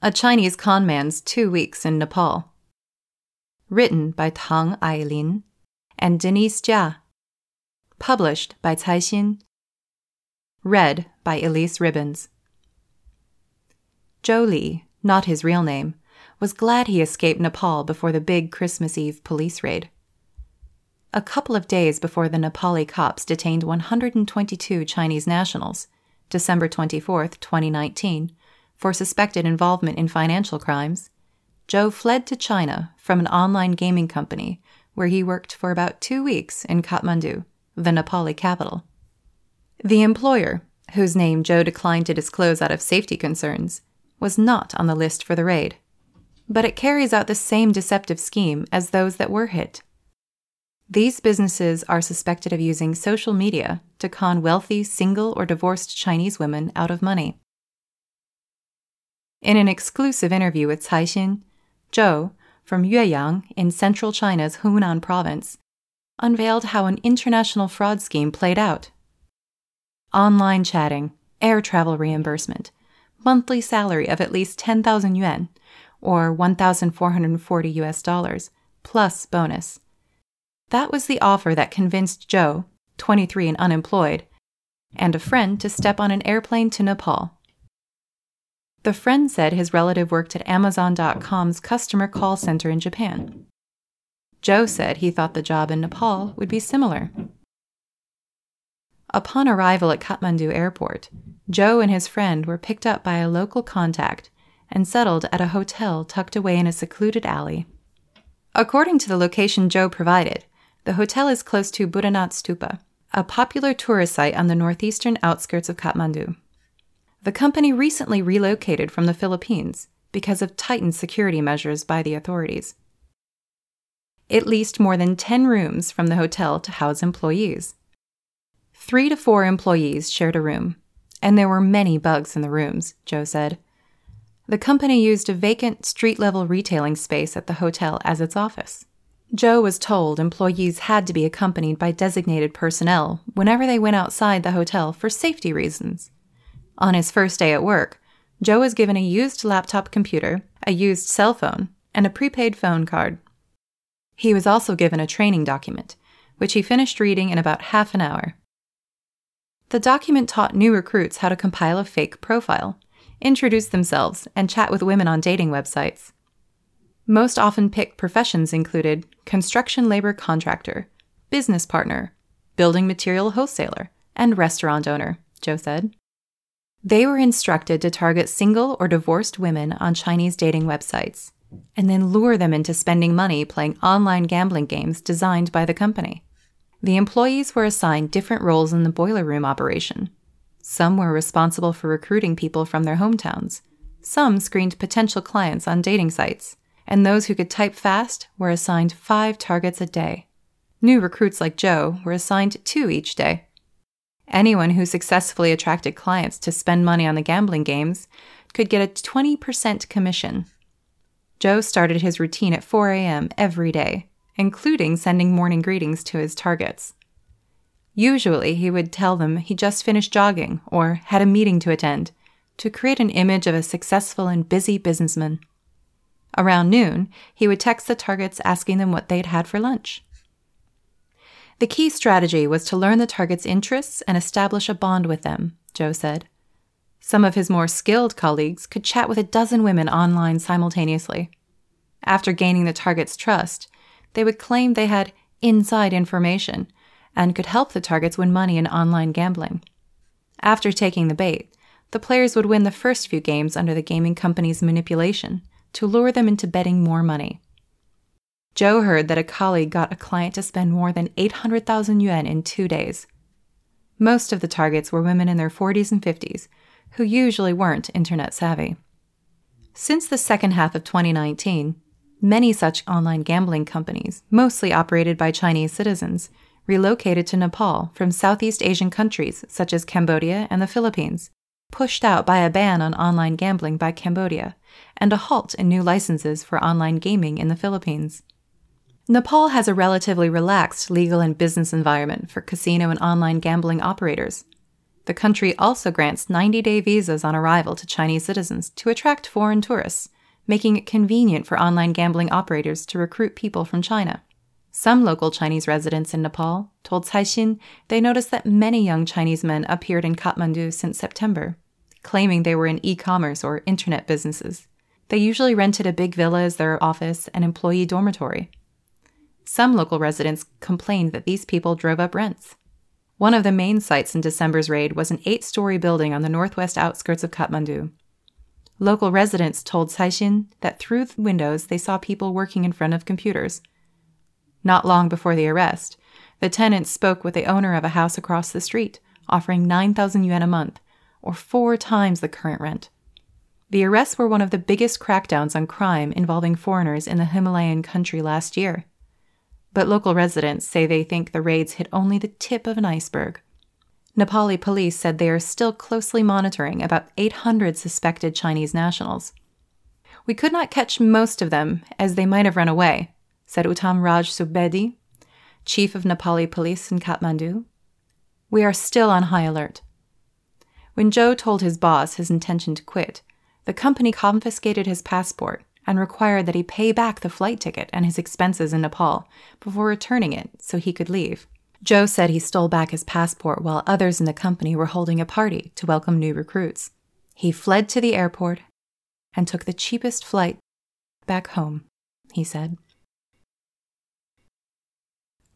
A Chinese Conman's Two Weeks in Nepal. Written by Tang Ailin and Denise Jia. Published by Caixin. Read by Elyse Ribbons. Zhou Li, not his real name, was glad he escaped Nepal before the big Christmas Eve police raid. A couple of days before the Nepali cops detained 122 Chinese nationals, December 24, 2019, for suspected involvement in financial crimes, Zhou fled to China from an online gaming company where he worked for about two weeks in Kathmandu, the Nepali capital. The employer, whose name Zhou declined to disclose out of safety concerns, was not on the list for the raid but it carries out the same deceptive scheme as those that were hit. These businesses are suspected of using social media to con wealthy single or divorced Chinese women out of money. In an exclusive interview with Caixin, Zhou, from Yueyang in central China's Hunan province, unveiled how an international fraud scheme played out. Online chatting, air travel reimbursement, monthly salary of at least 10,000 yuan, or 1,440 US dollars, plus bonus. That was the offer that convinced Zhou, 23 and unemployed, and a friend to step on an airplane to Nepal. The friend said his relative worked at Amazon.com's customer call center in Japan. Zhou said he thought the job in Nepal would be similar. Upon arrival at Kathmandu airport, Zhou and his friend were picked up by a local contact and settled at a hotel tucked away in a secluded alley. According to the location Zhou provided, the hotel is close to Boudhanath Stupa, a popular tourist site on the northeastern outskirts of Kathmandu. The company recently relocated from the Philippines because of tightened security measures by the authorities. It leased more than 10 rooms from the hotel to house employees. Three to four employees shared a room, and there were many bugs in the rooms, Zhou said. The company used a vacant street level retailing space at the hotel as its office. Zhou was told employees had to be accompanied by designated personnel whenever they went outside the hotel for safety reasons. On his first day at work, Zhou was given a used laptop computer, a used cell phone, and a prepaid phone card. He was also given a training document, which he finished reading in about half an hour. The document taught new recruits how to compile a fake profile introduce themselves, and chat with women on dating websites. Most often picked professions included construction labor contractor, business partner, building material wholesaler, and restaurant owner, Zhou said. They were instructed to target single or divorced women on Chinese dating websites and then lure them into spending money playing online gambling games designed by the company. The employees were assigned different roles in the boiler room operation some were responsible for recruiting people from their hometowns. Some screened potential clients on dating sites, and those who could type fast were assigned five targets a day. New recruits like Zhou were assigned two each day. Anyone who successfully attracted clients to spend money on the gambling games could get a 20% commission. Zhou started his routine at 4 a.m. every day, including sending morning greetings to his targets. Usually, he would tell them he just finished jogging or had a meeting to attend to create an image of a successful and busy businessman. Around noon, he would text the targets asking them what they'd had for lunch. The key strategy was to learn the target's interests and establish a bond with them, Zhou said. Some of his more skilled colleagues could chat with a dozen women online simultaneously. After gaining the target's trust, they would claim they had inside information and could help the targets win money in online gambling. After taking the bait, the players would win the first few games under the gaming company's manipulation to lure them into betting more money. Zhou heard that a colleague got a client to spend more than 800,000 yuan in two days. Most of the targets were women in their 40s and 50s, who usually weren't internet savvy. Since the second half of 2019, many such online gambling companies, mostly operated by Chinese citizens, relocated to Nepal from Southeast Asian countries such as Cambodia and the Philippines, pushed out by a ban on online gambling by Cambodia and a halt in new licenses for online gaming in the Philippines. Nepal has a relatively relaxed legal and business environment for casino and online gambling operators. The country also grants 90 day visas on arrival to Chinese citizens to attract foreign tourists, making it convenient for online gambling operators to recruit people from China. Some local Chinese residents in Nepal told Caixin they noticed that many young Chinese men appeared in Kathmandu since September, claiming they were in e commerce or internet businesses. They usually rented a big villa as their office and employee dormitory. Some local residents complained that these people drove up rents. One of the main sites in December's raid was an eight story building on the northwest outskirts of Kathmandu. Local residents told Caixin that through the windows they saw people working in front of computers. Not long before the arrest, the tenants spoke with the owner of a house across the street, offering 9,000 yuan a month, or four times the current rent. The arrests were one of the biggest crackdowns on crime involving foreigners in the Himalayan country last year. But local residents say they think the raids hit only the tip of an iceberg. Nepali police said they are still closely monitoring about 800 suspected Chinese nationals. We could not catch most of them, as they might have run away, said Uttam Raj Subedi, chief of Nepali police in Kathmandu. We are still on high alert. When Zhou told his boss his intention to quit, the company confiscated his passport and required that he pay back the flight ticket and his expenses in Nepal before returning it so he could leave. Zhou said he stole back his passport while others in the company were holding a party to welcome new recruits. He fled to the airport and took the cheapest flight back home, he said.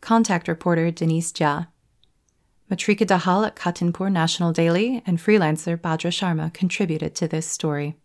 Contact reporter Denise Jia. Matrika Dahal at Kantipur National Daily and freelancer Bhadra Sharma contributed to this story.